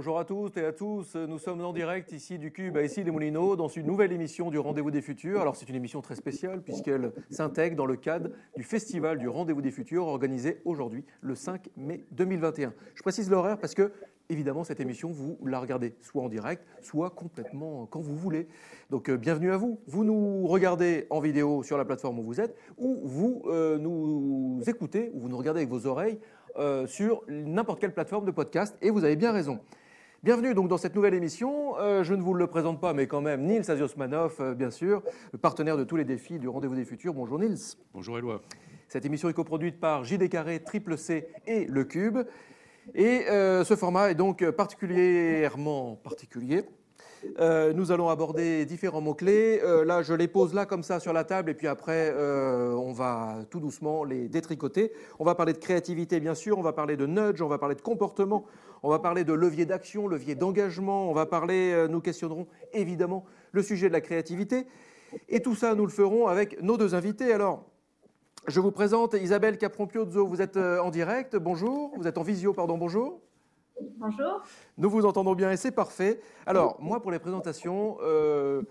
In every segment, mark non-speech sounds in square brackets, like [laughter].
Bonjour à tous et à tous. Nous sommes en direct ici du Cube à Issy les Moulineaux dans une nouvelle émission du Rendez-vous des Futurs. Alors c'est une émission très spéciale puisqu'elle s'intègre dans le cadre du festival du Rendez-vous des Futurs organisé aujourd'hui le 5 mai 2021. Je précise l'horaire parce que évidemment cette émission vous la regardez soit en direct, soit complètement quand vous voulez. Donc euh, bienvenue à vous. Vous nous regardez en vidéo sur la plateforme où vous êtes ou vous euh, nous écoutez ou vous nous regardez avec vos oreilles euh, sur n'importe quelle plateforme de podcast. Et vous avez bien raison. Bienvenue donc dans cette nouvelle émission. Euh, je ne vous le présente pas, mais quand même, Nils Aziosmanov, euh, bien sûr, partenaire de tous les défis du Rendez-vous des Futurs. Bonjour Nils. Bonjour Éloi. Cette émission est coproduite par JD Carré, Triple C et Le Cube. Et ce format est donc particulièrement particulier euh, nous allons aborder différents mots-clés. Euh, là, je les pose là comme ça sur la table et puis après, euh, on va tout doucement les détricoter. On va parler de créativité, bien sûr, on va parler de nudge, on va parler de comportement, on va parler de levier d'action, levier d'engagement, on va parler, nous questionnerons évidemment le sujet de la créativité. Et tout ça, nous le ferons avec nos deux invités. Alors, je vous présente Isabelle Capron-Piozzo, vous êtes en direct, bonjour, vous êtes en visio, pardon, bonjour. Bonjour. Nous vous entendons bien et c'est parfait. Alors, moi, pour les présentations, euh,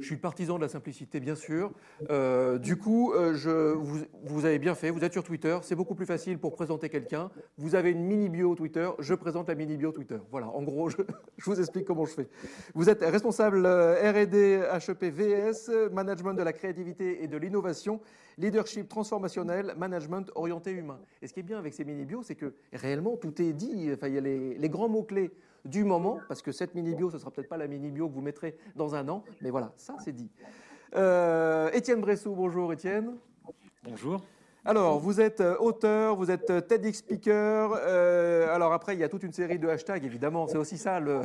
je suis partisan de la simplicité, bien sûr. Euh, du coup, euh, je, vous, avez bien fait, vous êtes sur Twitter, c'est beaucoup plus facile pour présenter quelqu'un. Vous avez une mini bio Twitter, je présente la mini bio Twitter. Voilà, en gros, [laughs] je, vous explique comment je fais. Vous êtes responsable RD HEP VS, management de la créativité et de l'innovation, leadership transformationnel, management orienté humain. Et ce qui est bien avec ces mini bios, c'est que réellement tout est dit. Il y a les, les grands mots-clés du moment, parce que cette mini-bio, ce ne sera peut-être pas la mini-bio que vous mettrez dans un an, mais voilà, ça c'est dit. Euh, Étienne Bressou, bonjour Étienne. Bonjour. Alors, vous êtes euh, auteur, vous êtes euh, TEDx speaker. alors après, il y a toute une série de hashtags, évidemment. C'est aussi ça. Le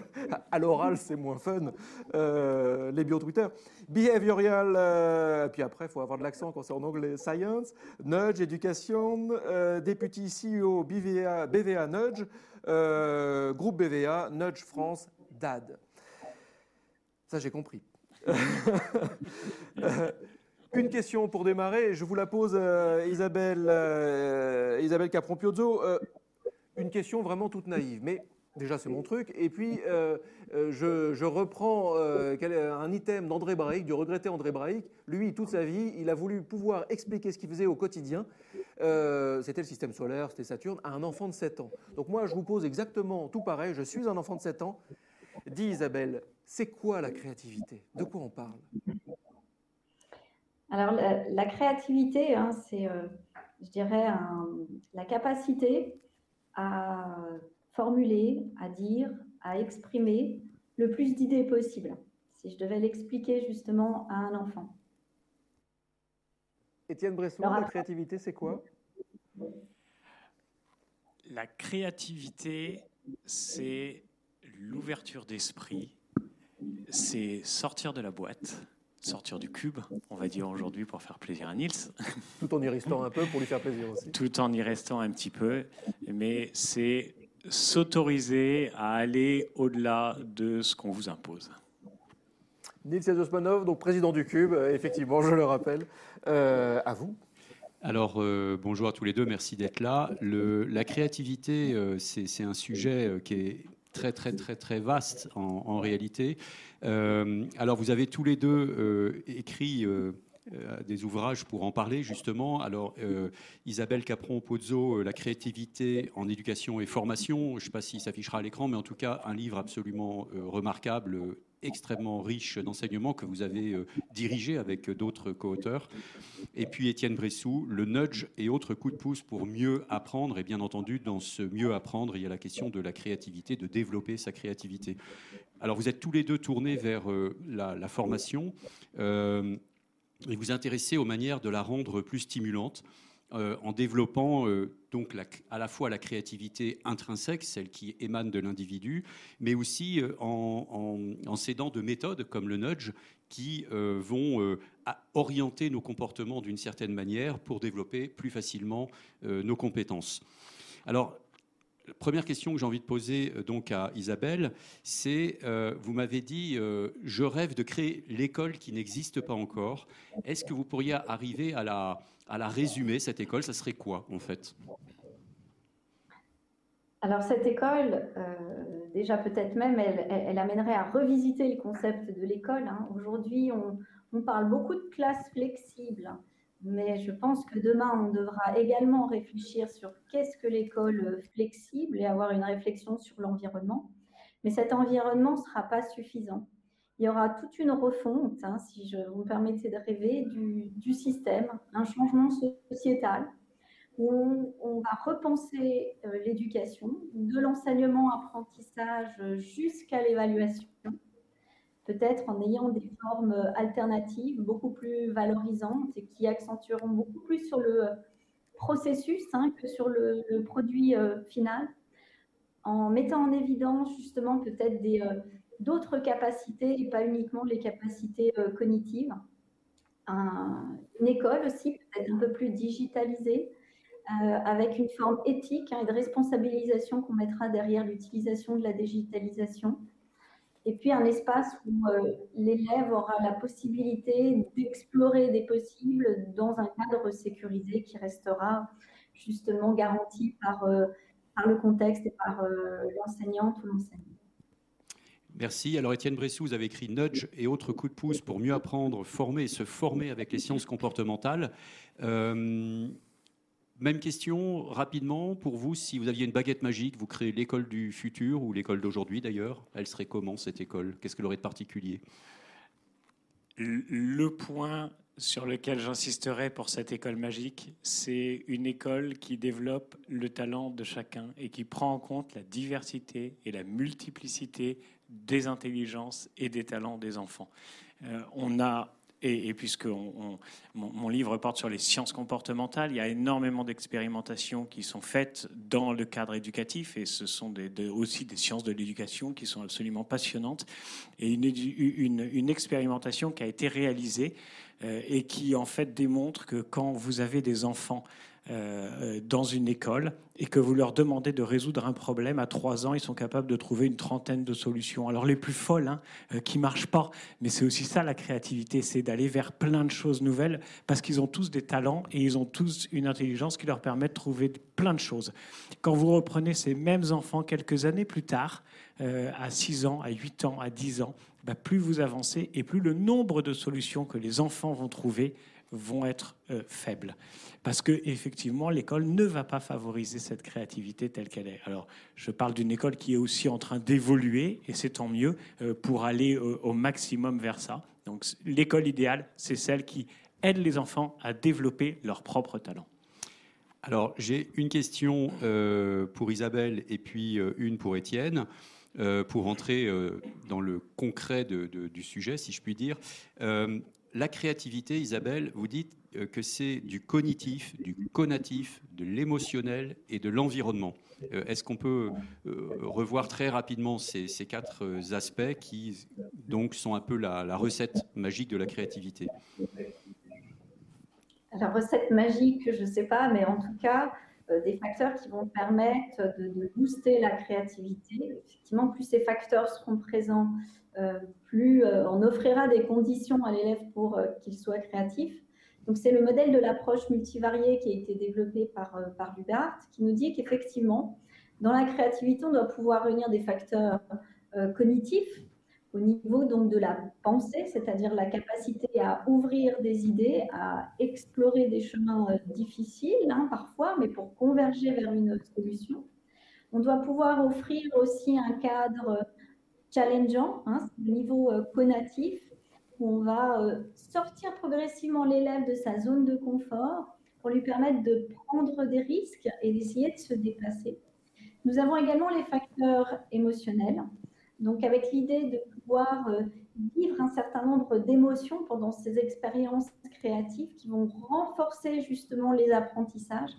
[laughs] à l'oral, c'est moins fun. les bio Twitter. Behavioral. puis après, il faut avoir de l'accent quand c'est en anglais. Science, Nudge, éducation. député CEO BVA, BVA Nudge. Euh, groupe BVA, Nudge France, DAD. Ça, j'ai compris. [laughs] Euh, une question pour démarrer, je vous la pose, euh, Isabelle, Isabelle Capron-Piozzo. une question vraiment toute naïve, mais Déjà, c'est mon truc. Et puis, euh, euh, je, reprends euh, un item d'André Braic, du regretté André Braic. Lui, toute sa vie, il a voulu pouvoir expliquer ce qu'il faisait au quotidien. c'était le système solaire, c'était Saturne, à un enfant de 7 ans. Donc moi, je vous pose exactement tout pareil. Je suis un enfant de 7 ans. Dis Isabelle, c'est quoi la créativité? De quoi on parle? Alors, la, créativité, hein, c'est, je dirais, la capacité à formuler, à dire, à exprimer le plus d'idées possible, si je devais l'expliquer justement à un enfant. Étienne Bresson, la créativité, c'est quoi? La créativité, c'est l'ouverture d'esprit, c'est sortir de la boîte, sortir du cube, on va dire aujourd'hui pour faire plaisir à Nils. Tout en y restant un peu pour lui faire plaisir aussi. Tout en y restant un petit peu, mais c'est s'autoriser à aller au-delà de ce qu'on vous impose. Nils Osmanov, donc président du Cube, euh, effectivement, je le rappelle. Euh, à vous. Alors, euh, bonjour à tous les deux, merci d'être là. Le, la créativité, c'est un sujet qui est très, très, très, très vaste en, en réalité. alors, vous avez tous les deux écrit euh, des ouvrages pour en parler justement. Alors euh, Isabelle Capron-Pozzo, euh, La créativité en éducation et formation, je ne sais pas si s'affichera à l'écran, mais en tout cas un livre absolument remarquable, extrêmement riche d'enseignements que vous avez dirigé avec d'autres co-auteurs. Et puis Étienne Bressou, Le nudge et autres coups de pouce pour mieux apprendre. Et bien entendu, dans ce mieux apprendre, il y a la question de la créativité, de développer sa créativité. Alors vous êtes tous les deux tournés vers la, formation et vous intéresser aux manières de la rendre plus stimulante. Euh, en développant euh, donc à la fois la créativité intrinsèque, celle qui émane de l'individu, mais aussi euh, en, en, s'aidant de méthodes comme le nudge qui vont orienter nos comportements d'une certaine manière pour développer plus facilement nos compétences. Alors, première question que j'ai envie de poser euh, donc à Isabelle, c'est euh, vous m'avez dit euh, je rêve de créer l'école qui n'existe pas encore. Est-ce que vous pourriez arriver à la, à la résumer cette école? Ça serait quoi en fait? Alors cette école, déjà peut-être même, elle, amènerait à revisiter le concept de l'école. Hein. Aujourd'hui, on, on, parle beaucoup de classes flexibles, mais je pense que demain, on devra également réfléchir sur qu'est-ce que l'école flexible et avoir une réflexion sur l'environnement. Mais cet environnement ne sera pas suffisant. Il y aura toute une refonte, hein, si je vous permettez de rêver, du, système, un changement sociétal où on, va repenser euh, l'éducation, de l'enseignement-apprentissage jusqu'à l'évaluation, peut-être en ayant des formes alternatives beaucoup plus valorisantes et qui accentueront beaucoup plus sur le processus hein, que sur le, produit euh, final, en mettant en évidence justement peut-être euh, d'autres capacités et pas uniquement les capacités cognitives. une école aussi peut-être un peu plus digitalisée, euh, avec une forme éthique hein, et de responsabilisation qu'on mettra derrière l'utilisation de la digitalisation. Et puis un espace où euh, l'élève aura la possibilité d'explorer des possibles dans un cadre sécurisé qui restera justement garanti par, euh, par le contexte et par l'enseignante ou l'enseignant. Merci. Alors Étienne Bressou, vous avez écrit Nudge et autres coups de pouce pour mieux apprendre, former et se former avec les sciences comportementales. Même question, rapidement, pour vous, si vous aviez une baguette magique, vous créez l'école du futur ou l'école d'aujourd'hui d'ailleurs, elle serait comment cette école? Qu'est-ce qu'elle aurait de particulier? Le point sur lequel j'insisterai pour cette école magique, c'est une école qui développe le talent de chacun et qui prend en compte la diversité et la multiplicité des intelligences et des talents des enfants. Euh, on a et, puisque mon, livre porte sur les sciences comportementales, il y a énormément d'expérimentations qui sont faites dans le cadre éducatif, et ce sont aussi des sciences de l'éducation qui sont absolument passionnantes. Et une, expérimentation qui a été réalisée euh, et qui en fait démontre que quand vous avez des enfants euh, dans une école et que vous leur demandez de résoudre un problème, à trois ans, ils sont capables de trouver une trentaine de solutions. Alors les plus folles, hein, euh, qui marchent pas, mais c'est aussi ça la créativité, c'est d'aller vers plein de choses nouvelles parce qu'ils ont tous des talents et ils ont tous une intelligence qui leur permet de trouver plein de choses. Quand vous reprenez ces mêmes enfants quelques années plus tard, euh, à 6 ans, à 8 ans, à 10 ans, bah, plus vous avancez et plus le nombre de solutions que les enfants vont trouver vont être euh, faibles. Parce que effectivement, l'école ne va pas favoriser cette créativité telle qu'elle est. Alors, je parle d'une école qui est aussi en train d'évoluer, et c'est tant mieux, euh, pour aller au maximum vers ça. Donc, l'école idéale, c'est celle qui aide les enfants à développer leur propre talent. Alors, j'ai une question euh, pour Isabelle et puis une pour Étienne. pour entrer dans le concret du sujet, si je puis dire la créativité, Isabelle, vous dites euh, que c'est du cognitif, du conatif, de l'émotionnel et de l'environnement. Euh, est-ce qu'on peut euh, revoir très rapidement ces, quatre aspects qui donc sont un peu la, recette magique de la créativité? La recette magique, je ne sais pas, mais en tout cas, des facteurs qui vont permettre de, booster la créativité. Effectivement, plus ces facteurs seront présents plus euh, on offrira des conditions à l'élève pour euh, qu'il soit créatif. Donc, c'est le modèle de l'approche multivariée qui a été développé par, par Hubert, qui nous dit qu'effectivement, dans la créativité, on doit pouvoir réunir des facteurs cognitifs au niveau donc de la pensée, c'est-à-dire la capacité à ouvrir des idées, à explorer des chemins difficiles hein, parfois, mais pour converger vers une solution. On doit pouvoir offrir aussi un cadre challengeant, hein, le niveau euh, conatif, où on va euh, sortir progressivement l'élève de sa zone de confort pour lui permettre de prendre des risques et d'essayer de se dépasser. Nous avons également les facteurs émotionnels, donc avec l'idée de pouvoir euh, vivre un certain nombre d'émotions pendant ces expériences créatives qui vont renforcer justement les apprentissages.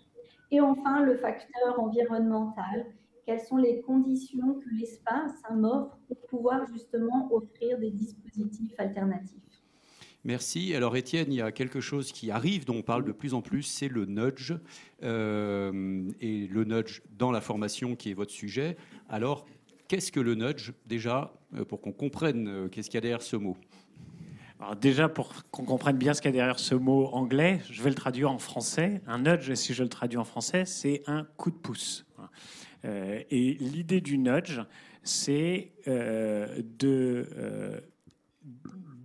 Et enfin, le facteur environnemental quelles sont les conditions que l'espace m'offre pour pouvoir justement offrir des dispositifs alternatifs. Merci. Alors Étienne, il y a quelque chose qui arrive, dont on parle de plus en plus, c'est le nudge. Euh, et le nudge dans la formation qui est votre sujet. Alors, qu'est-ce que le nudge déjà, euh, pour qu'on comprenne euh, qu'est-ce qu'il y a derrière ce mot? Alors déjà, pour qu'on comprenne bien ce qu'il y a derrière ce mot anglais, je vais le traduire en français. Un nudge, si je le traduis en français, c'est un coup de pouce. Et l'idée du nudge, c'est de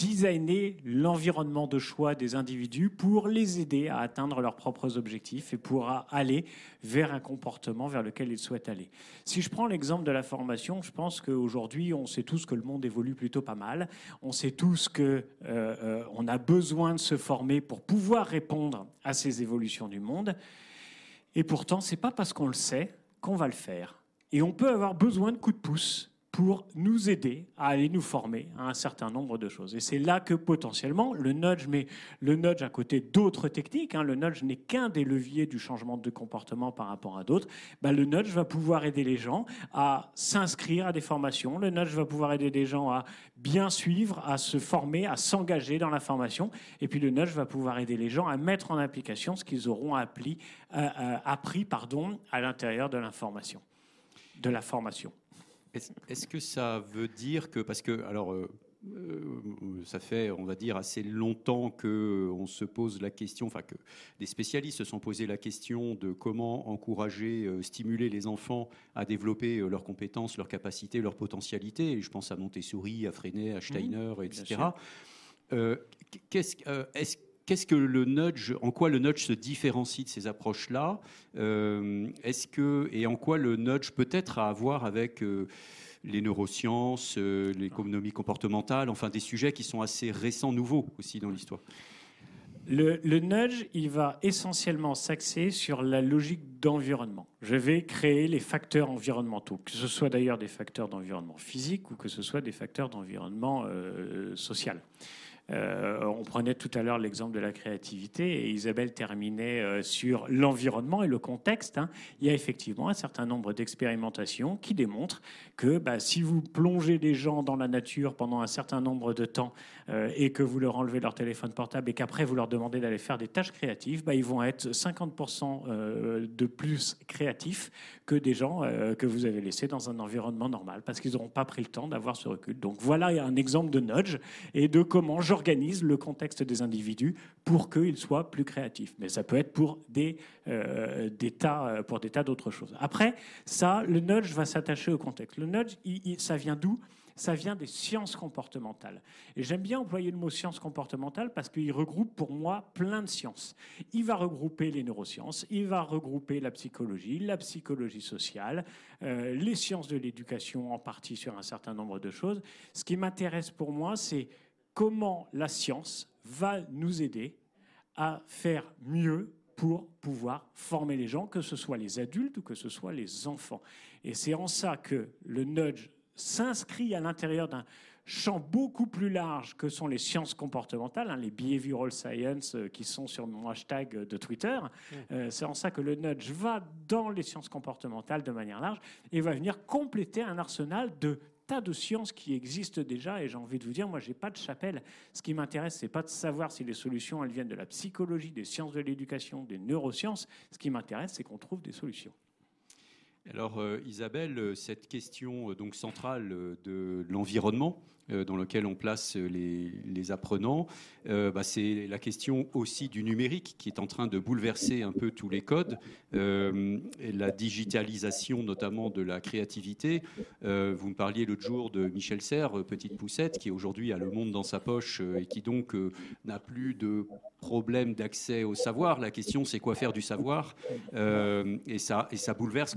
designer l'environnement de choix des individus pour les aider à atteindre leurs propres objectifs et pour aller vers un comportement vers lequel ils souhaitent aller. Si je prends l'exemple de la formation, je pense qu'aujourd'hui, on sait tous que le monde évolue plutôt pas mal. On sait tous euh, euh, on a besoin de se former pour pouvoir répondre à ces évolutions du monde. Et pourtant, c'est pas parce qu'on le sait qu'on va le faire. Et on peut avoir besoin de coups de pouce pour nous aider à aller nous former à un certain nombre de choses. Et c'est là que potentiellement le nudge met le nudge à côté d'autres techniques. Hein, le nudge n'est qu'un des leviers du changement de comportement par rapport à d'autres. Ben, le nudge va pouvoir aider les gens à s'inscrire à des formations. Le nudge va pouvoir aider les gens à bien suivre, à se former, à s'engager dans la formation. Et puis le nudge va pouvoir aider les gens à mettre en application ce qu'ils auront appris, euh, euh, appris pardon, à l'intérieur de l'information, de la formation. Est-ce que ça veut dire que, parce que, alors, euh, euh, ça fait, on va dire, assez longtemps qu'on se pose la question, enfin que les spécialistes se sont posés la question de comment encourager, euh, stimuler les enfants à développer leurs compétences, leurs capacités, leurs potentialités. Et je pense à Montessori, à Freinet, à Steiner, etc. Qu'est-ce, est-ce Qu'est-ce que le nudge, en quoi le nudge se différencie de ces approches-là euh, Est-ce que et en quoi le nudge peut être à avoir avec euh, les neurosciences, euh, l'économie comportementale, enfin des sujets qui sont assez récents, nouveaux aussi dans l'histoire? Le, nudge, il va essentiellement s'axer sur la logique d'environnement. Je vais créer les facteurs environnementaux, que ce soit d'ailleurs des facteurs d'environnement physique ou que ce soit des facteurs d'environnement social. Euh, on prenait tout à l'heure l'exemple de la créativité et Isabelle terminait euh, sur l'environnement et le contexte. Hein. Il y a effectivement un certain nombre d'expérimentations qui démontrent que bah, si vous plongez des gens dans la nature pendant un certain nombre de temps euh, et que vous leur enlevez leur téléphone portable et qu'après vous leur demandez d'aller faire des tâches créatives, bah, ils vont être 50% de plus créatifs que des gens que vous avez laissés dans un environnement normal parce qu'ils n'auront pas pris le temps d'avoir ce recul. Donc voilà un exemple de nudge et de comment organise le contexte des individus pour qu'ils soient plus créatifs. Mais ça peut être pour des, euh, des tas, euh, pour des tas d'autres choses. Après, ça, le nudge va s'attacher au contexte. Le nudge, ça vient d'où? Ça vient des sciences comportementales. Et j'aime bien employer le mot sciences comportementales parce qu'il regroupe pour moi plein de sciences. Il va regrouper les neurosciences, il va regrouper la psychologie, la psychologie sociale, euh, les sciences de l'éducation en partie sur un certain nombre de choses. Ce qui m'intéresse pour moi, c'est comment la science va nous aider à faire mieux pour pouvoir former les gens, que ce soit les adultes ou que ce soit les enfants. Et c'est en ça que le nudge s'inscrit à l'intérieur d'un champ beaucoup plus large que sont les sciences comportementales, hein, les behavioral science euh, qui sont sur mon hashtag de Twitter. Mmh. Euh, c'est en ça que le nudge va dans les sciences comportementales de manière large et va venir compléter un arsenal de de sciences qui existent déjà et j'ai envie de vous dire, moi, j'ai pas de chapelle. Ce qui m'intéresse, c'est pas de savoir si les solutions, elles viennent de la psychologie, des sciences de l'éducation, des neurosciences. Ce qui m'intéresse, c'est qu'on trouve des solutions. Alors, euh, Isabelle, cette question euh, donc centrale euh, de l'environnement, dans lequel on place les, apprenants. Euh, bah, c'est la question aussi du numérique qui est en train de bouleverser un peu tous les codes, euh, la digitalisation notamment de la créativité. vous me parliez l'autre jour de Michel Serres, petite poussette, qui aujourd'hui a le monde dans sa poche et qui donc n'a plus de problème d'accès au savoir. La question, c'est quoi faire du savoir? Et, ça, et ça bouleverse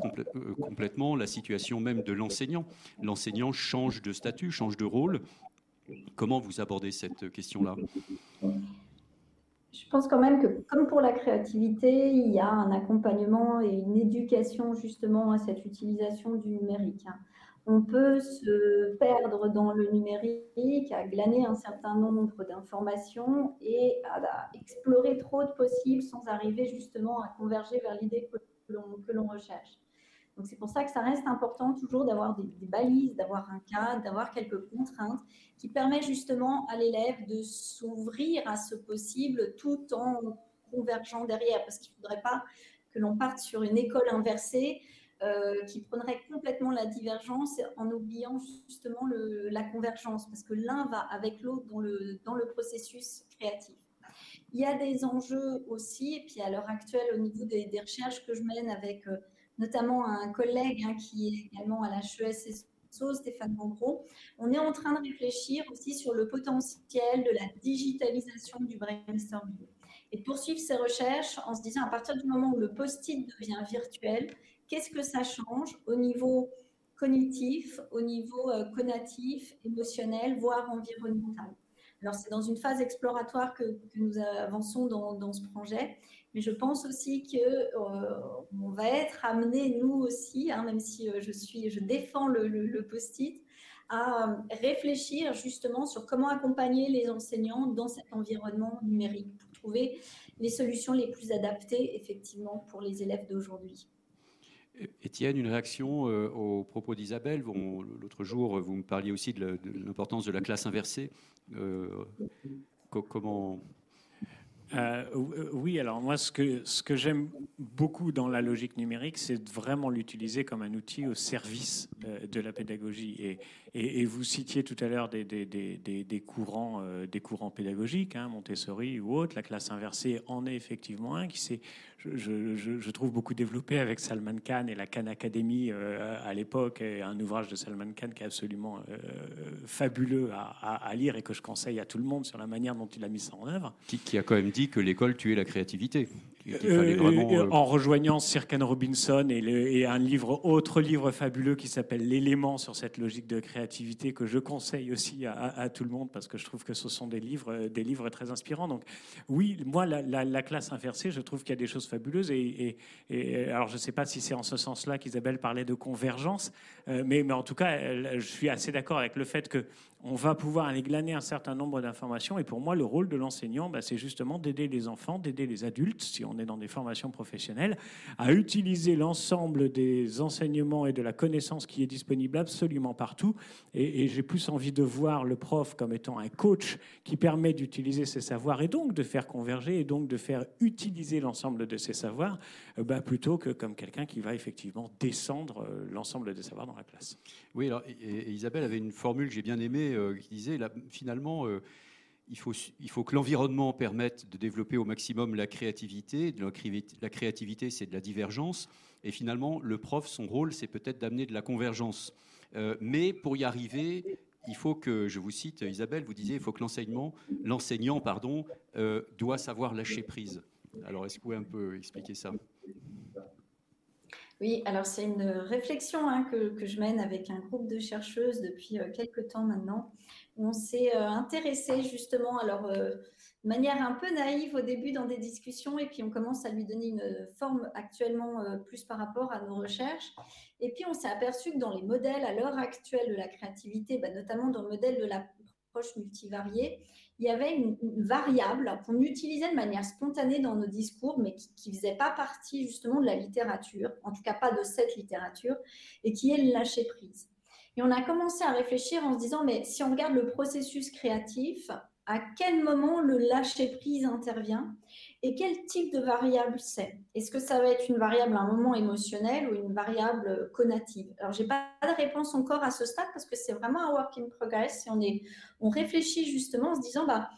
complètement la situation même de l'enseignant. L'enseignant change de statut, change de rôle. Comment vous abordez cette question-là? Je pense quand même que, comme pour la créativité, il y a un accompagnement et une éducation justement à cette utilisation du numérique. Hein. On peut se perdre dans le numérique, à glaner un certain nombre d'informations et à explorer trop de possibles sans arriver justement à converger vers l'idée que l'on recherche. Donc c'est pour ça que ça reste important toujours d'avoir des, balises, d'avoir un cadre, d'avoir quelques contraintes qui permettent justement à l'élève de s'ouvrir à ce possible tout en convergeant derrière, parce qu'il ne faudrait pas que l'on parte sur une école inversée euh, qui prendrait complètement la divergence en oubliant justement la convergence, parce que l'un va avec l'autre dans le, dans le processus créatif. Il y a des enjeux aussi, et puis à l'heure actuelle, au niveau des, recherches que je mène avec... Euh, notamment un collègue hein, qui est également à la HESSO, Stéphane Bambro, on est en train de réfléchir aussi sur le potentiel de la digitalisation du brainstorming et de poursuivre ces recherches en se disant à partir du moment où le post-it devient virtuel, qu'est-ce que ça change au niveau cognitif, au niveau euh, conatif, émotionnel, voire environnemental? Alors, c'est dans une phase exploratoire que, nous avançons dans, ce projet, mais je pense aussi qu'on euh, va être amené, nous aussi, hein, même si euh, je, suis, je défends le, post-it, à réfléchir justement sur comment accompagner les enseignants dans cet environnement numérique pour trouver les solutions les plus adaptées, effectivement, pour les élèves d'aujourd'hui. Étienne, une réaction euh, aux propos d'Isabelle? L'autre jour, vous me parliez aussi de l'importance de la classe inversée. Euh, comment euh, oui, alors moi, ce que, ce que j'aime beaucoup dans la logique numérique, c'est vraiment l'utiliser comme un outil au service de la pédagogie. Et, et, vous citiez tout à l'heure des, des, des, des, courants, des courants pédagogiques, hein, Montessori ou autre. La classe inversée en est effectivement un qui s'est je, trouve beaucoup développé avec Salman Khan et la Khan Academy euh, à l'époque, et un ouvrage de Salman Khan qui est absolument euh, fabuleux à, lire et que je conseille à tout le monde sur la manière dont il a mis ça en œuvre. qui a quand même dit que l'école tuait la créativité. Euh, en rejoignant Sir Ken Robinson et, un livre, autre livre fabuleux qui s'appelle L'élément sur cette logique de créativité que je conseille aussi à, tout le monde parce que je trouve que ce sont des livres, des livres très inspirants. Donc oui, moi la, classe inversée, je trouve qu'il y a des choses fabuleuses et, alors je ne sais pas si c'est en ce sens-là qu'Isabelle parlait de convergence, euh, mais, mais en tout cas, je suis assez d'accord avec le fait que on va pouvoir aller glaner un certain nombre d'informations. Et pour moi, le rôle de l'enseignant, bah, c'est justement d'aider les enfants, d'aider les adultes, si on est dans des formations professionnelles, à utiliser l'ensemble des enseignements et de la connaissance qui est disponible absolument partout. Et, j'ai plus envie de voir le prof comme étant un coach qui permet d'utiliser ses savoirs et donc de faire converger et donc de faire utiliser l'ensemble de ses savoirs, euh, bah, plutôt que comme quelqu'un qui va effectivement descendre euh, l'ensemble des savoirs dans la classe. Oui, alors Isabelle avait une formule que j'ai bien aimée euh, qui disait finalement, euh, il, faut, il faut que l'environnement permette de développer au maximum la créativité. La créativité, c'est de la divergence. Et finalement, le prof, son rôle, c'est peut-être d'amener de la convergence. Euh, mais pour y arriver, il faut que, je vous cite Isabelle, vous disiez, il faut que l'enseignement, l'enseignant, pardon, doit savoir lâcher prise. Alors, est-ce que vous pouvez un peu expliquer ça? Oui, alors c'est une réflexion hein, que, je mène avec un groupe de chercheuses depuis euh, quelques temps maintenant. on s'est euh, intéressé justement, alors euh, de manière un peu naïve au début dans des discussions, et puis on commence à lui donner une forme actuellement plus par rapport à nos recherches. Et puis on s'est aperçu que dans les modèles à l'heure actuelle de la créativité, bah, notamment dans le modèle de l'approche multivariée, il y avait une, variable qu'on utilisait de manière spontanée dans nos discours, mais qui ne faisait pas partie justement de la littérature, en tout cas pas de cette littérature, et qui est le lâcher prise. Et on a commencé à réfléchir en se disant, mais si on regarde le processus créatif, à quel moment le lâcher prise intervient? Et quel type de variable c'est? Est-ce que ça va être une variable à un moment émotionnel ou une variable conative Alors, je n'ai pas de réponse encore à ce stade parce que c'est vraiment un work in progress. On, est, on réfléchit justement en se disant, bah,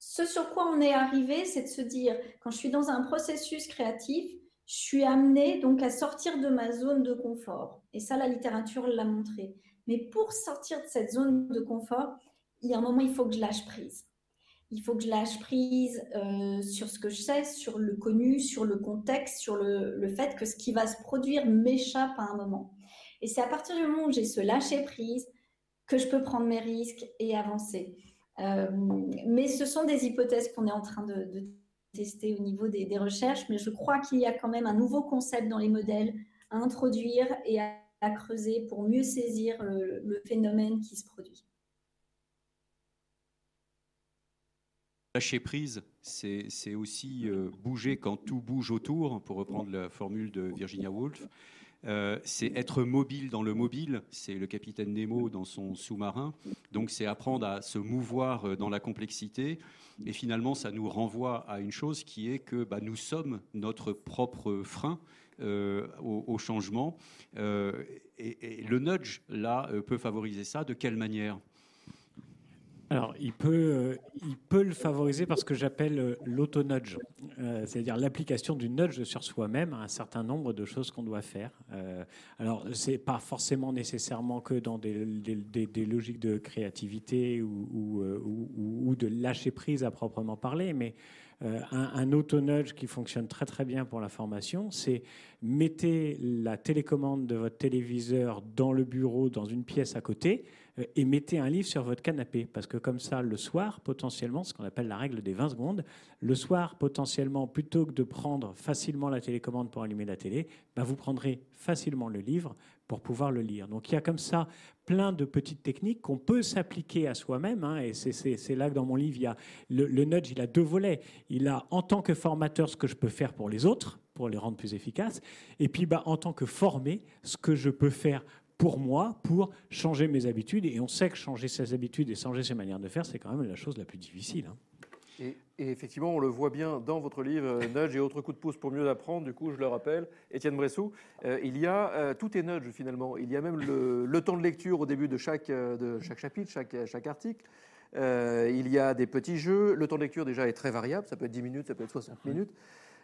ce sur quoi on est arrivé, c'est de se dire, quand je suis dans un processus créatif, je suis amenée donc à sortir de ma zone de confort. Et ça, la littérature l'a montré. Mais pour sortir de cette zone de confort, il y a un moment, il faut que je lâche prise. Il faut que je lâche prise euh, sur ce que je sais, sur le connu, sur le contexte, sur le, fait que ce qui va se produire m'échappe à un moment. Et c'est à partir du moment où j'ai ce lâcher prise que je peux prendre mes risques et avancer. Euh, mais ce sont des hypothèses qu'on est en train de, tester au niveau des, recherches, mais je crois qu'il y a quand même un nouveau concept dans les modèles à introduire et à, creuser pour mieux saisir le phénomène qui se produit. Lâcher prise, c'est aussi euh, bouger quand tout bouge autour, pour reprendre la formule de Virginia Woolf. Euh, c'est être mobile dans le mobile, c'est le capitaine Nemo dans son sous-marin. Donc c'est apprendre à se mouvoir euh, dans la complexité. Et finalement, ça nous renvoie à une chose qui est que bah, nous sommes notre propre frein au, changement. et, le nudge, là, peut favoriser ça. De quelle manière? Alors, il peut, euh, il le favoriser par ce que j'appelle euh, l'auto-nudge, euh, c'est-à-dire l'application du nudge sur soi-même à un certain nombre de choses qu'on doit faire. alors, c'est pas forcément nécessairement que dans des, logiques de créativité ou, de lâcher prise à proprement parler, mais un, un auto-nudge qui fonctionne très très bien pour la formation, c'est mettez la télécommande de votre téléviseur dans le bureau, dans une pièce à côté et mettez un livre sur votre canapé. Parce que comme ça, le soir, potentiellement, ce qu'on appelle la règle des 20 secondes, le soir, potentiellement, plutôt que de prendre facilement la télécommande pour allumer la télé, bah, vous prendrez facilement le livre pour pouvoir le lire. Donc il y a comme ça plein de petites techniques qu'on peut s'appliquer à soi-même. Hein, et c'est là que dans mon livre, il y a le, le nudge, il a deux volets. Il a en tant que formateur ce que je peux faire pour les autres, pour les rendre plus efficaces. Et puis bah, en tant que formé, ce que je peux faire pour moi, pour changer mes habitudes. Et on sait que changer ses habitudes et changer ses manières de faire, c'est quand même la chose la plus difficile. Hein. Et, effectivement, on le voit bien dans votre livre euh, Nudge et autres coups de pouce pour mieux apprendre. Du coup, je le rappelle, Étienne Bressou, euh, il y a euh, tout est nudge finalement. Il y a même le, temps de lecture au début de chaque, de chaque chapitre, chaque, chaque article. il y a des petits jeux. Le temps de lecture déjà est très variable. Ça peut être 10 minutes, ça peut être 60 minutes.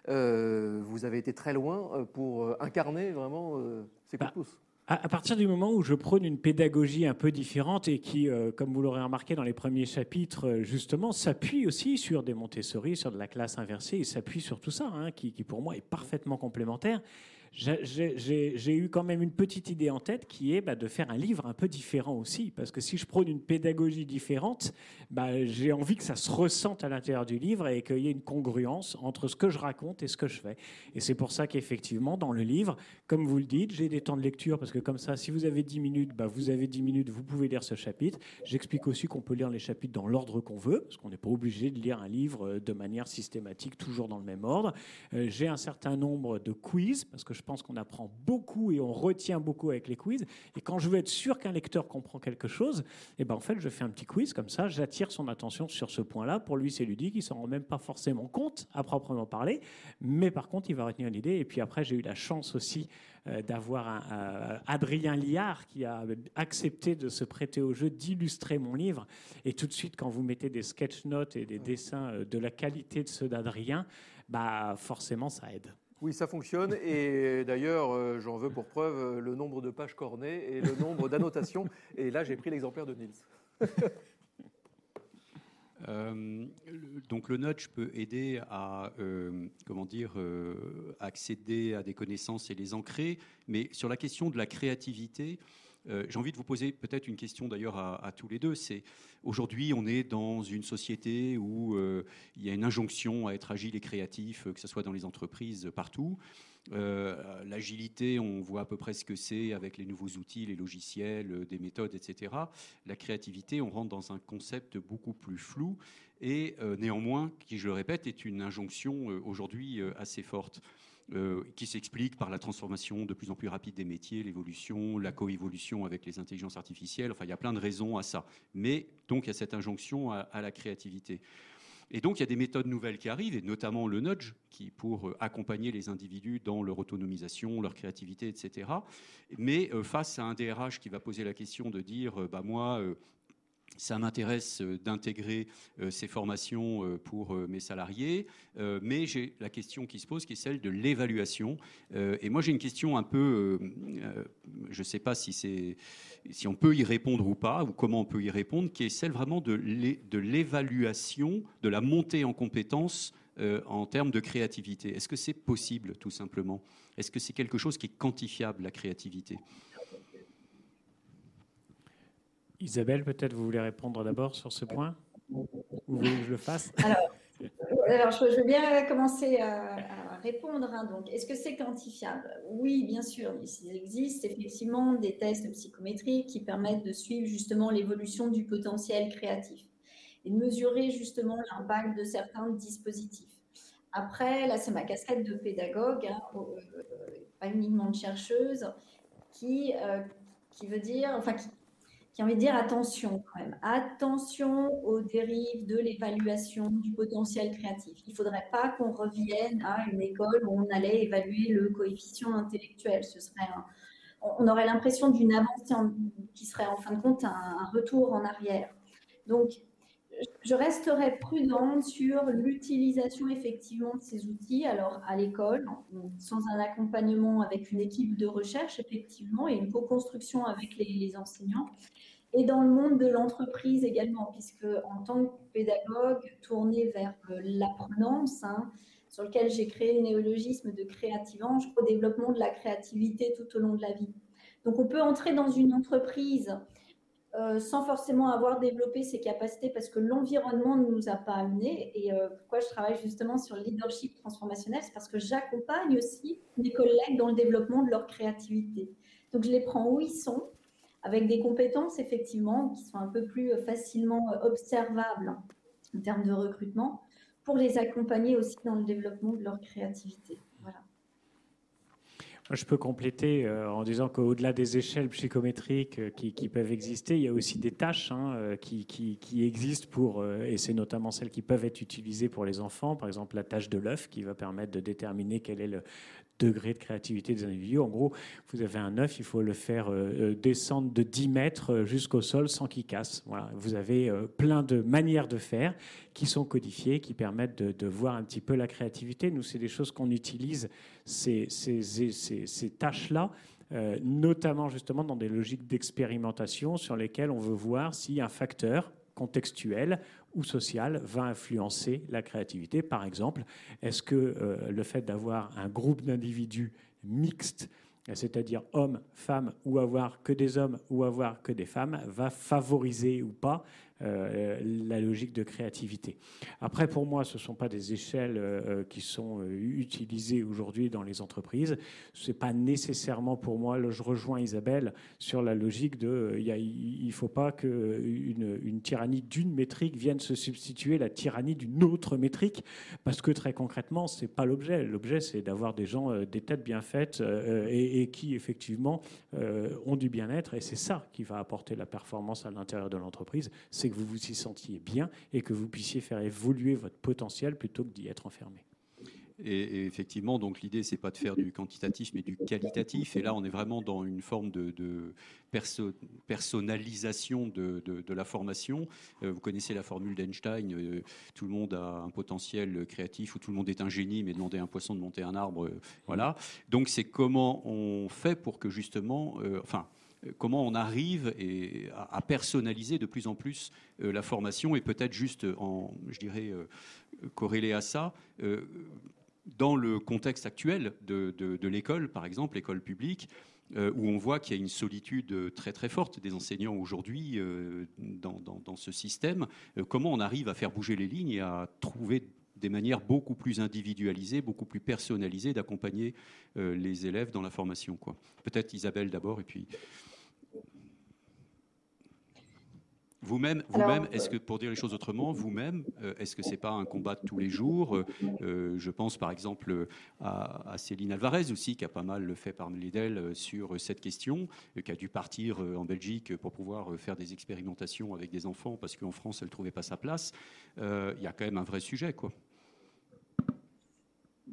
vous avez été très loin pour incarner vraiment ces coups de bah, pouce. À partir du moment où je prône une pédagogie un peu différente et qui, euh, comme vous l'aurez remarqué dans les premiers chapitres, euh, justement, s'appuie aussi sur des Montessori, sur de la classe inversée, et s'appuie sur tout ça, hein, qui, pour moi est parfaitement complémentaire j'ai eu quand même une petite idée en tête qui est bah, de faire un livre un peu différent aussi. Parce que si je prône une pédagogie différente, bah, j'ai envie que ça se ressente à l'intérieur du livre et qu'il y ait une congruence entre ce que je raconte et ce que je fais. Et c'est pour ça qu'effectivement, dans le livre, comme vous le dites, j'ai des temps de lecture parce que comme ça, si vous avez 10 minutes, bah, vous avez 10 minutes, vous pouvez lire ce chapitre. J'explique aussi qu'on peut lire les chapitres dans l'ordre qu'on veut, parce qu'on n'est pas obligé de lire un livre euh, de manière systématique, toujours dans le même ordre. Euh, j'ai un certain nombre de quiz, parce que je pense qu'on apprend beaucoup et on retient beaucoup avec les quiz. Et quand je veux être sûr qu'un lecteur comprend quelque chose, et eh ben en fait, je fais un petit quiz comme ça, j'attire son attention sur ce point-là. Pour lui, c'est ludique, il s'en rend même pas forcément compte à proprement parler, mais par contre, il va retenir l'idée. Et puis après, j'ai eu la chance aussi euh, d'avoir euh, Adrien Liard qui a accepté de se prêter au jeu, d'illustrer mon livre. Et tout de suite, quand vous mettez des sketch notes et des dessins euh, de la qualité de ceux d'Adrien, bah forcément, ça aide. Oui, ça fonctionne. Et d'ailleurs, euh, j'en veux pour preuve euh, le nombre de pages cornées et le nombre d'annotations. Et là, j'ai pris l'exemplaire de Nils. [laughs] Euh, donc le nudge peut aider à comment dire accéder à des connaissances et les ancrer, mais sur la question de la créativité, euh, j'ai envie de vous poser peut-être une question d'ailleurs à, tous les deux. C'est aujourd'hui, on est dans une société où euh, il y a une injonction à être agile et créatif, que ce soit dans les entreprises partout. Euh, l'agilité, on voit à peu près ce que c'est avec les nouveaux outils, les logiciels, des méthodes, etc. La créativité, on rentre dans un concept beaucoup plus flou et néanmoins, qui je le répète, est une injonction aujourd'hui assez forte. Euh, qui s'explique par la transformation de plus en plus rapide des métiers, l'évolution, la coévolution avec les intelligences artificielles. Enfin, il y a plein de raisons à ça. Mais donc, il y a cette injonction à, la créativité. Et donc, il y a des méthodes nouvelles qui arrivent, et notamment le nudge, qui pour euh, accompagner les individus dans leur autonomisation, leur créativité, etc. Mais euh, face à un DRH qui va poser la question de dire, bah moi, ça m'intéresse euh, d'intégrer euh, ces formations euh, pour mes salariés, mais j'ai la question qui se pose qui est celle de l'évaluation. Et moi j'ai une question un peu, je ne sais pas si, si on peut y répondre ou pas, ou comment on peut y répondre, qui est celle vraiment de l'évaluation, de la montée en compétences en termes de créativité. Est-ce que c'est possible tout simplement? Est-ce que c'est quelque chose qui est quantifiable, la créativité? Isabelle, peut-être vous voulez répondre d'abord sur ce point Ou vous voulez que je le fasse? Alors, je, veux bien commencer à, répondre. Hein. Est-ce que c'est quantifiable? Oui, bien sûr. Il existe effectivement des tests psychométriques qui permettent de suivre justement l'évolution du potentiel créatif et de mesurer justement l'impact de certains dispositifs. Après, là, c'est ma casquette de pédagogue, hein, euh, pas uniquement de chercheuse, qui, euh, qui veut dire, enfin, qui, qui a envie de dire attention quand même. Attention aux dérives de l'évaluation du potentiel créatif. Il ne faudrait pas qu'on revienne à une école où on allait évaluer le coefficient intellectuel. Ce serait on aurait l'impression d'une avancée qui serait en fin de compte un, retour en arrière. Donc, je resterai prudente sur l'utilisation effectivement de ces outils. Alors, à l'école, sans un accompagnement avec une équipe de recherche, effectivement, et une co-construction avec les, enseignants. Et dans le monde de l'entreprise également, puisque en tant que pédagogue tourné vers l'apprenance, hein, sur lequel j'ai créé le néologisme de créativant, au développement de la créativité tout au long de la vie. Donc, on peut entrer dans une entreprise euh, sans forcément avoir développé ses capacités parce que l'environnement ne nous a pas amenés. Et euh, pourquoi je travaille justement sur le leadership transformationnel, c'est parce que j'accompagne aussi mes collègues dans le développement de leur créativité. Donc je les prends où ils sont, avec des compétences effectivement qui sont un peu plus facilement observables en termes de recrutement, pour les accompagner aussi dans le développement de leur créativité. Je peux compléter euh, en disant qu'au-delà des échelles psychométriques euh, qui, peuvent exister, il y a aussi des tâches hein, euh, qui, existent pour, et c'est notamment celles qui peuvent être utilisées pour les enfants. Par exemple, la tâche de l'œuf qui va permettre de déterminer quel est le, degré de créativité des individus. En gros, vous avez un œuf, il faut le faire descendre de 10 mètres jusqu'au sol sans qu'il casse. Vous avez plein de manières de faire qui sont codifiées, qui permettent de, voir un petit peu la créativité. Nous, c'est des choses qu'on utilise, ces, tâches-là. notamment justement dans des logiques d'expérimentation sur lesquelles on veut voir si un facteur contextuel ou social va influencer la créativité. Par exemple, est-ce que euh, le fait d'avoir un groupe d'individus mixtes, c'est-à-dire hommes, femmes, ou avoir que des hommes ou avoir que des femmes, va favoriser ou pas euh, la logique de créativité. Après, pour moi, ce ne sont pas des échelles euh, qui sont euh, utilisées aujourd'hui dans les entreprises. Ce n'est pas nécessairement pour moi, je rejoins Isabelle sur la logique de il ne faut pas qu'une une tyrannie d'une métrique vienne se substituer à la tyrannie d'une autre métrique, parce que très concrètement, ce n'est pas l'objet. L'objet, c'est d'avoir des gens, des têtes bien faites et, et qui, effectivement, ont du bien-être. Et c'est ça qui va apporter la performance à l'intérieur de l'entreprise c'est que vous vous y sentiez bien et que vous puissiez faire évoluer votre potentiel plutôt que d'y être enfermé. Et, effectivement, donc l'idée, c'est pas de faire du quantitatif, mais du qualitatif. Et là, on est vraiment dans une forme de, personnalisation de, la formation. Euh, vous connaissez la formule d'Einstein euh, tout le monde a un potentiel créatif, ou tout le monde est un génie, mais demander à un poisson de monter un arbre, euh, voilà. Donc, c'est comment on fait pour que justement, enfin comment on arrive à, personnaliser de plus en plus euh, la formation et peut-être juste en, je dirais, euh, corrélé à ça, euh, dans le contexte actuel de, l'école, par exemple, l'école publique, où on voit qu'il y a une solitude très très forte des enseignants aujourd'hui dans, dans, ce système, comment on arrive à faire bouger les lignes et à trouver des manières beaucoup plus individualisées, beaucoup plus personnalisées d'accompagner les élèves dans la formation. Peut-être Isabelle d'abord et puis... Vous-même, vous-même, est-ce que, pour dire les choses autrement, vous-même, euh, est-ce que c'est pas un combat de tous les jours euh, Je pense par exemple à, Céline Alvarez aussi, qui a pas mal le fait parmi d'elles euh, sur cette question, qui a dû partir en Belgique pour pouvoir faire des expérimentations avec des enfants parce qu'en France, elle trouvait pas sa place. Il y a quand même un vrai sujet, quoi.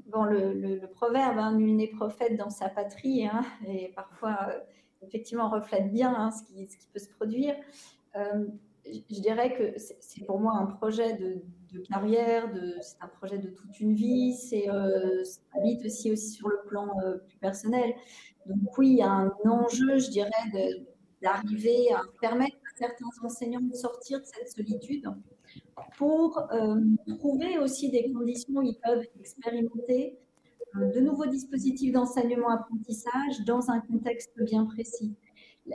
Bon, le, proverbe, hein, nul n'est prophète dans sa patrie, hein, et parfois, effectivement, reflète bien hein, ce, qui, ce, qui, peut se produire. Euh, je dirais que c'est pour moi un projet de, carrière, c'est un projet de toute une vie, c'est euh, ça habite aussi, sur le plan euh, plus personnel. Donc oui, il y a un enjeu, je dirais, d'arriver à permettre à certains enseignants de sortir de cette solitude pour trouver aussi des conditions où ils peuvent expérimenter de nouveaux dispositifs d'enseignement-apprentissage dans un contexte bien précis.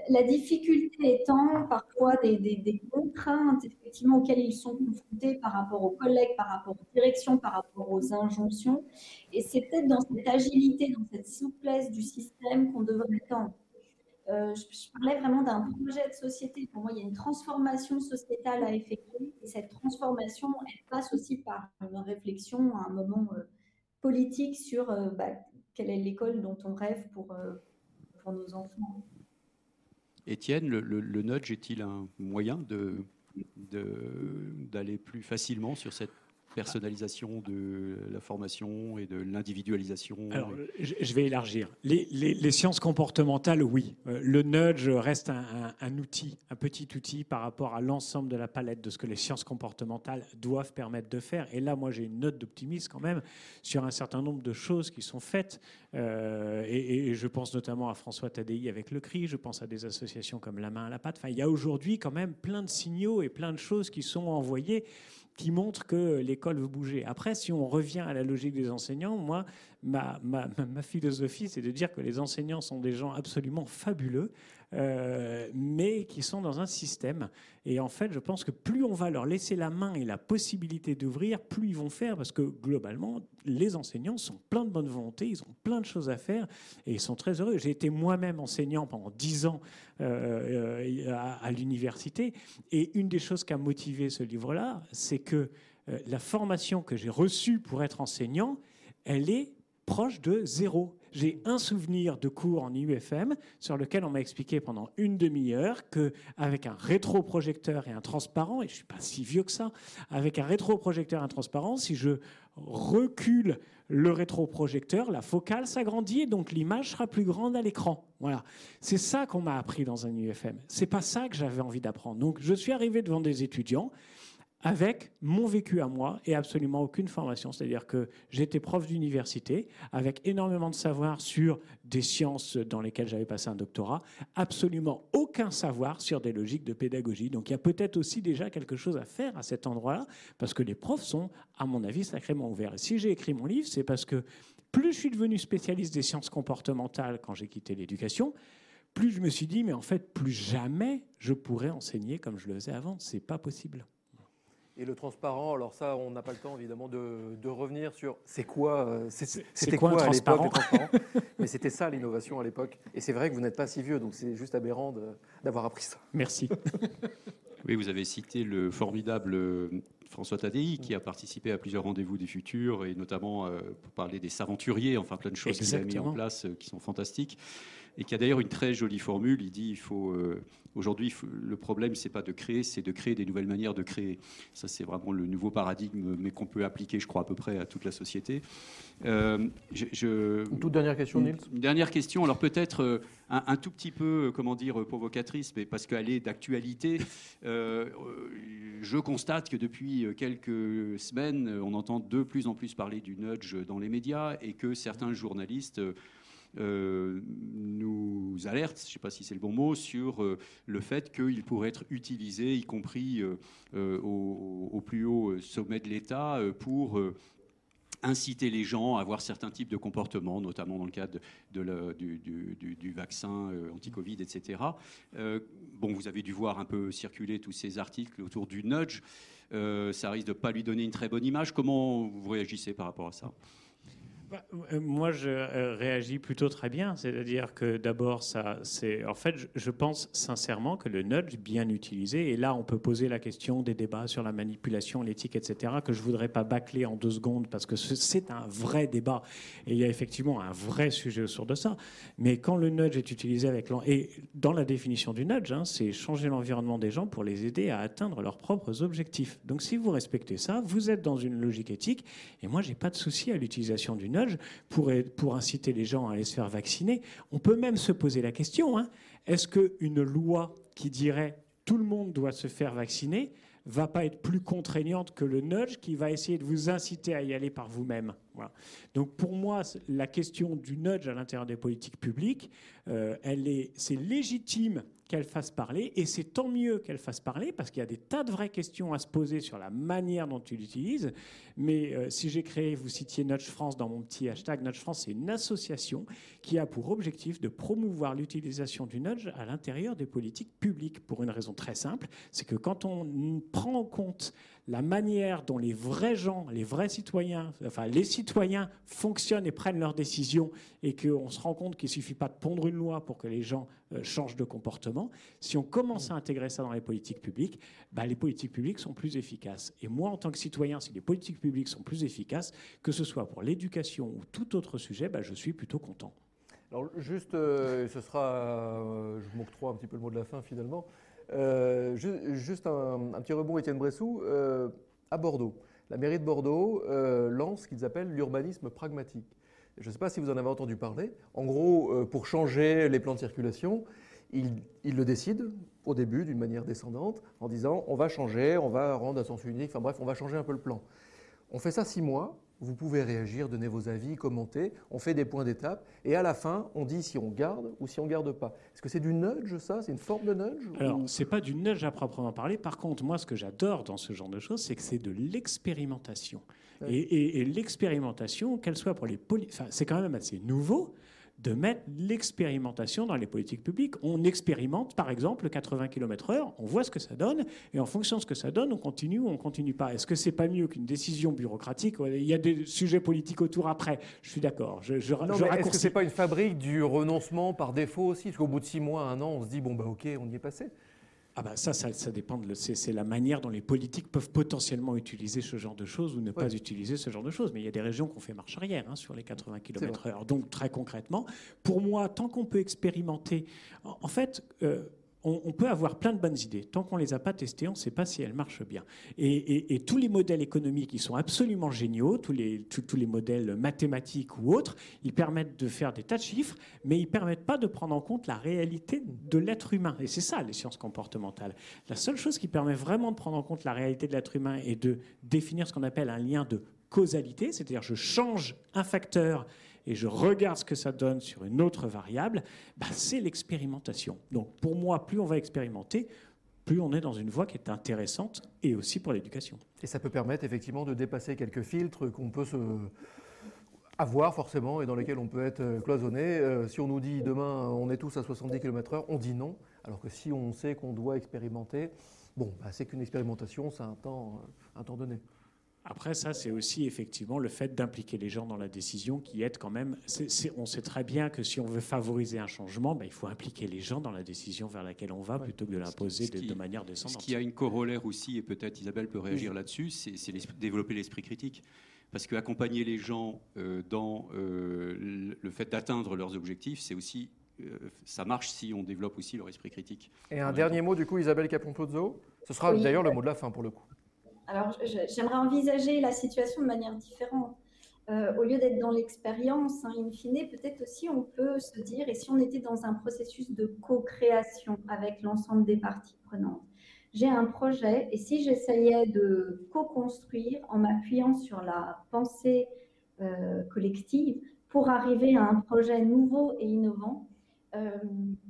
La difficulté étant parfois des, contraintes effectivement auxquelles ils sont confrontés par rapport aux collègues, par rapport aux directions, par rapport aux injonctions. Et c'est peut-être dans cette agilité, dans cette souplesse du système qu'on devrait tendre. Euh, je, parlais vraiment d'un projet de société. Pour moi, il y a une transformation sociétale à effectuer. Et cette transformation, elle passe aussi par une réflexion à un moment euh, politique sur euh, bah, quelle est l'école dont on rêve pour, pour nos enfants. Étienne, le, nudge est-il un moyen de, d'aller plus facilement sur cette personnalisation de la formation et de l'individualisation Alors, je vais élargir. Les, sciences comportementales, oui. Euh, le nudge reste un, outil, un petit outil par rapport à l'ensemble de la palette de ce que les sciences comportementales doivent permettre de faire. Et là, moi, j'ai une note d'optimisme quand même sur un certain nombre de choses qui sont faites. Euh, et, je pense notamment à François Tadei avec le CRI, je pense à des associations comme La Main à la Pâte. Enfin, il y a aujourd'hui quand même plein de signaux et plein de choses qui sont envoyées qui montrent que l'école veut bouger. Après, si on revient à la logique des enseignants, moi, ma, philosophie, c'est de dire que les enseignants sont des gens absolument fabuleux, euh, mais qui sont dans un système. Et en fait, je pense que plus on va leur laisser la main et la possibilité d'ouvrir, plus ils vont faire, parce que globalement, les enseignants sont pleins de bonne volonté, ils ont plein de choses à faire, et ils sont très heureux. J'ai été moi-même enseignant pendant dix ans euh, euh, à l'université, et une des choses qui a motivé ce livre-là, c'est que la formation que j'ai reçue pour être enseignant, elle est proche de zéro. J'ai un souvenir de cours en IUFM sur lequel on m'a expliqué pendant une demi-heure qu'avec un rétroprojecteur et un transparent, et je suis pas si vieux que ça, avec un rétroprojecteur et un transparent, si je recule le rétroprojecteur, la focale s'agrandit et donc l'image sera plus grande à l'écran. Voilà. C'est ça qu'on m'a appris dans un IUFM. C'est pas ça que j'avais envie d'apprendre. Donc je suis arrivé devant des étudiants avec mon vécu à moi et absolument aucune formation. C'est-à-dire que j'étais prof d'université avec énormément de savoir sur des sciences dans lesquelles j'avais passé un doctorat, absolument aucun savoir sur des logiques de pédagogie. Donc il y a peut-être aussi déjà quelque chose à faire à cet endroit-là, parce que les profs sont, à mon avis, sacrément ouverts. Et si j'ai écrit mon livre, c'est parce que plus je suis devenu spécialiste des sciences comportementales quand j'ai quitté l'éducation, plus je me suis dit, mais en fait, plus jamais je pourrais enseigner comme je le faisais avant. C'est pas possible. Et le transparent, alors ça, on n'a pas le temps évidemment de, revenir sur c'est quoi, euh, c'était quoi, à l'époque le transparent. [laughs] Mais c'était ça l'innovation à l'époque. Et c'est vrai que vous n'êtes pas si vieux, donc c'est juste aberrant d'avoir appris ça. Merci. [laughs] Oui, vous avez cité le formidable euh, François Tadei, qui a participé à plusieurs rendez-vous des futurs, et notamment euh, pour parler des aventuriers, enfin plein de choses qu'il a mis en place qui sont fantastiques et qui a d'ailleurs une très jolie formule. Il dit il faut euh, aujourd'hui le problème c'est pas de créer, c'est de créer des nouvelles manières de créer. Ça c'est vraiment le nouveau paradigme, mais qu'on peut appliquer, je crois à peu près à toute la société. Euh, je, une toute dernière question, Nils? Une dernière question. Alors peut-être euh, un, tout petit peu, comment dire, provocatrice, mais parce qu'elle est d'actualité. je constate que depuis quelques semaines, on entend de plus en plus parler du nudge dans les médias et que certains journalistes euh, nous alerte, je ne sais pas si c'est le bon mot, sur euh, le fait qu'il pourrait être utilisé, y compris euh, au, plus haut sommet de l'État, pour inciter les gens à avoir certains types de comportements, notamment dans le cadre du, vaccin anti-Covid, etc. bon, vous avez dû voir un peu circuler tous ces articles autour du nudge. ça risque de ne pas lui donner une très bonne image. Comment vous réagissez par rapport à ça? Moi, je euh, réagis plutôt très bien. C'est-à-dire que d'abord, ça, c'est, en fait, je pense sincèrement que le nudge bien utilisé, et là, on peut poser la question des débats sur la manipulation, l'éthique, etc., que je voudrais pas bâcler en deux secondes parce que c'est un vrai débat et il y a effectivement un vrai sujet autour de ça. Mais quand le nudge est utilisé avec et dans la définition du nudge, hein, c'est changer l'environnement des gens pour les aider à atteindre leurs propres objectifs. Donc, si vous respectez ça, vous êtes dans une logique éthique. Et moi, j'ai pas de souci à l'utilisation du nudge pour, inciter les gens à aller se faire vacciner. On peut même se poser la question, hein, est-ce qu'une loi qui dirait tout le monde doit se faire vacciner va pas être plus contraignante que le nudge qui va essayer de vous inciter à y aller par vous-même. Donc pour moi, la question du nudge à l'intérieur des politiques publiques, euh, elle est, c'est légitime qu'elle fasse parler, et c'est tant mieux qu'elle fasse parler, parce qu'il y a des tas de vraies questions à se poser sur la manière dont tu l'utilises. Mais euh, si j'ai créé, vous citiez Nudge France dans mon petit hashtag, Nudge France, c'est une association qui a pour objectif de promouvoir l'utilisation du nudge à l'intérieur des politiques publiques, pour une raison très simple, c'est que quand on prend en compte la manière dont les vrais gens, les vrais citoyens, enfin les citoyens fonctionnent et prennent leurs décisions et qu'on se rend compte qu'il ne suffit pas de pondre une loi pour que les gens euh, changent de comportement, si on commence à intégrer ça dans les politiques publiques, bah, les politiques publiques sont plus efficaces. Et moi, en tant que citoyen, si les politiques publiques sont plus efficaces, que ce soit pour l'éducation ou tout autre sujet, bah, je suis plutôt content. Alors juste, euh, ce sera, euh, je m'octroie un petit peu le mot de la fin finalement, euh, juste un, petit rebond, Étienne Bressou. Euh, à Bordeaux, la mairie de Bordeaux euh, lance ce qu'ils appellent l'urbanisme pragmatique. Je ne sais pas si vous en avez entendu parler. En gros, pour changer les plans de circulation, ils, le décident au début d'une manière descendante en disant on va changer, on va rendre à sens unique, enfin bref, on va changer un peu le plan. On fait ça six mois, vous pouvez réagir, donner vos avis, commenter, on fait des points d'étape, et à la fin, on dit si on garde ou si on garde pas. Est-ce que c'est du nudge, ça? C'est une forme de nudge Alors, ce n'est pas du nudge à proprement parler. Par contre, moi, ce que j'adore dans ce genre de choses, c'est que c'est de l'expérimentation. Et, l'expérimentation, qu'elle soit pour les... Enfin, c'est quand même assez nouveau de mettre l'expérimentation dans les politiques publiques. On expérimente, par exemple, 80 km/h, on voit ce que ça donne, et en fonction de ce que ça donne, on continue ou on continue pas. Est-ce que c'est pas mieux qu'une décision bureaucratique? Il y a des sujets politiques autour après. Je suis d'accord. Je, je, est-ce que c'est pas une fabrique du renoncement par défaut aussi? Parce qu'au bout de six mois, un an, on se dit bon bah ok, on y est passé. Ah bah ça, ça, dépend. De, c'est, la manière dont les politiques peuvent potentiellement utiliser ce genre de choses ou ne pas utiliser ce genre de choses. Mais il y a des régions qui ont fait marche arrière hein, sur les 80 km/h. Donc très concrètement, pour moi, tant qu'on peut expérimenter, en, fait. Euh, on, peut avoir plein de bonnes idées. Tant qu'on ne les a pas testées, on ne sait pas si elles marchent bien. Et, tous les modèles économiques, ils sont absolument géniaux, tous les, tous, les modèles mathématiques ou autres, ils permettent de faire des tas de chiffres, mais ils ne permettent pas de prendre en compte la réalité de l'être humain. Et c'est ça, les sciences comportementales. La seule chose qui permet vraiment de prendre en compte la réalité de l'être humain et de définir ce qu'on appelle un lien de causalité, c'est-à-dire je change un facteur et je regarde ce que ça donne sur une autre variable, bah, c'est l'expérimentation. Donc pour moi, plus on va expérimenter, plus on est dans une voie qui est intéressante et aussi pour l'éducation. Et ça peut permettre effectivement de dépasser quelques filtres qu'on peut avoir forcément et dans lesquels on peut être euh, cloisonné. Euh, si on nous dit demain on est tous à 70 km/h, on dit non. Alors que si on sait qu'on doit expérimenter, bon, bah, c'est qu'une expérimentation, c'est un temps, un temps donné. Après, ça, c'est aussi effectivement le fait d'impliquer les gens dans la décision qui aide quand même. on sait très bien que si on veut favoriser un changement, ben, il faut impliquer les gens dans la décision vers laquelle on va plutôt que de l'imposer de, manière descendante. Ce qui a une corollaire aussi, et peut-être Isabelle peut réagir là-dessus, c'est développer l'esprit critique. Parce qu'accompagner les gens euh, dans euh, le fait d'atteindre leurs objectifs, c'est aussi euh, ça marche si on développe aussi leur esprit critique. Et un dernier mot, du coup, Isabelle Capon-Pozzo. Ce sera d'ailleurs le mot de la fin pour le coup. Alors, j'aimerais envisager la situation de manière différente. Euh, au lieu d'être dans l'expérience, hein, in fine, peut-être aussi on peut se dire, et si on était dans un processus de co-création avec l'ensemble des parties prenantes, j'ai un projet, et si j'essayais de co-construire en m'appuyant sur la pensée euh, collective pour arriver à un projet nouveau et innovant, euh,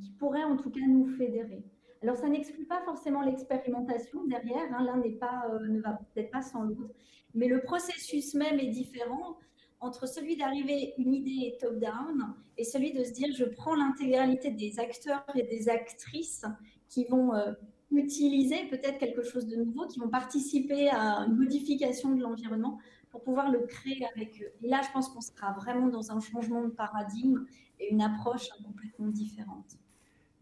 qui pourrait en tout cas nous fédérer. Alors, ça n'exclut pas forcément l'expérimentation derrière. Hein. L'un euh, ne va peut-être pas sans l'autre. Mais le processus même est différent entre celui d'arriver une idée top-down et celui de se dire je prends l'intégralité des acteurs et des actrices qui vont euh, utiliser peut-être quelque chose de nouveau, qui vont participer à une modification de l'environnement pour pouvoir le créer avec eux. Et là, je pense qu'on sera vraiment dans un changement de paradigme et une approche complètement différente.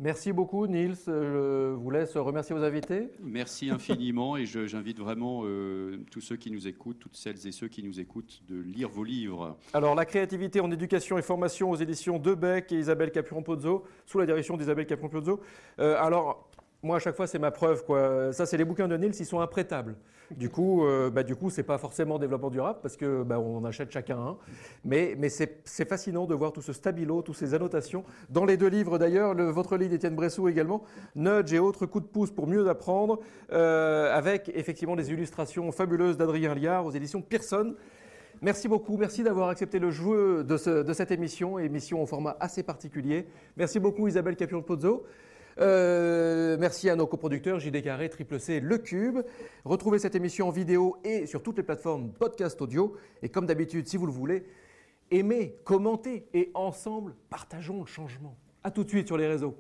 Merci beaucoup, Niels. Je vous laisse remercier vos invités. Merci infiniment et j'invite vraiment euh, tous ceux qui nous écoutent, toutes celles et ceux qui nous écoutent, de lire vos livres. Alors, La créativité en éducation et formation aux éditions Debec et Isabelle Capuron-Pozzo, sous la direction d'Isabelle Capuron-Pozzo. Euh, alors, moi, à chaque fois, c'est ma preuve. Quoi. Ça, c'est les bouquins de Niels, ils sont imprêtables. Du coup, euh, bah, du coup, c'est pas forcément développement durable parce que bah, on achète chacun un. Mais, mais c'est fascinant de voir tout ce stabilo, toutes ces annotations. Dans les deux livres d'ailleurs, votre livre d'Étienne Bressou également, Nudge et autres coups de pouce pour mieux apprendre, euh, avec effectivement des illustrations fabuleuses d'Adrien Liard aux éditions Pearson. Merci beaucoup, merci d'avoir accepté le jeu de, de, cette émission, émission au format assez particulier. Merci beaucoup Isabelle Capion-Pozzo. Euh, merci à nos coproducteurs JD Carré, Triple C, Le Cube. Retrouvez cette émission en vidéo et sur toutes les plateformes podcast audio. Et comme d'habitude, si vous le voulez, aimez, commentez et ensemble, partageons le changement. A tout de suite sur les réseaux.